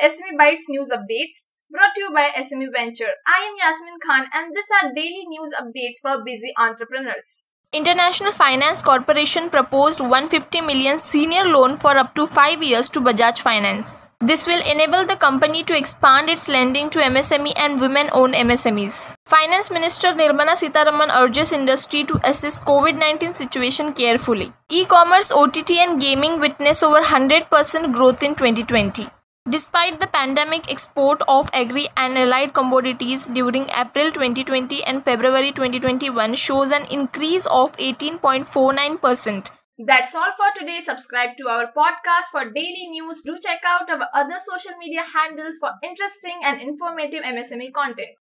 SME Bytes News Updates brought to you by SME Venture. I am Yasmin Khan and these are daily news updates for busy entrepreneurs. International Finance Corporation proposed 150 million senior loan for up to 5 years to Bajaj Finance. This will enable the company to expand its lending to MSME and women-owned MSMEs. Finance Minister Nirmala Sitharaman urges industry to assess COVID-19 situation carefully. E-commerce, OTT and gaming witness over 100% growth in 2020. Despite the pandemic, export of agri and allied commodities during April 2020 and February 2021 shows an increase of 18.49%. That's all for today. Subscribe to our podcast for daily news. Do check out our other social media handles for interesting and informative MSME content.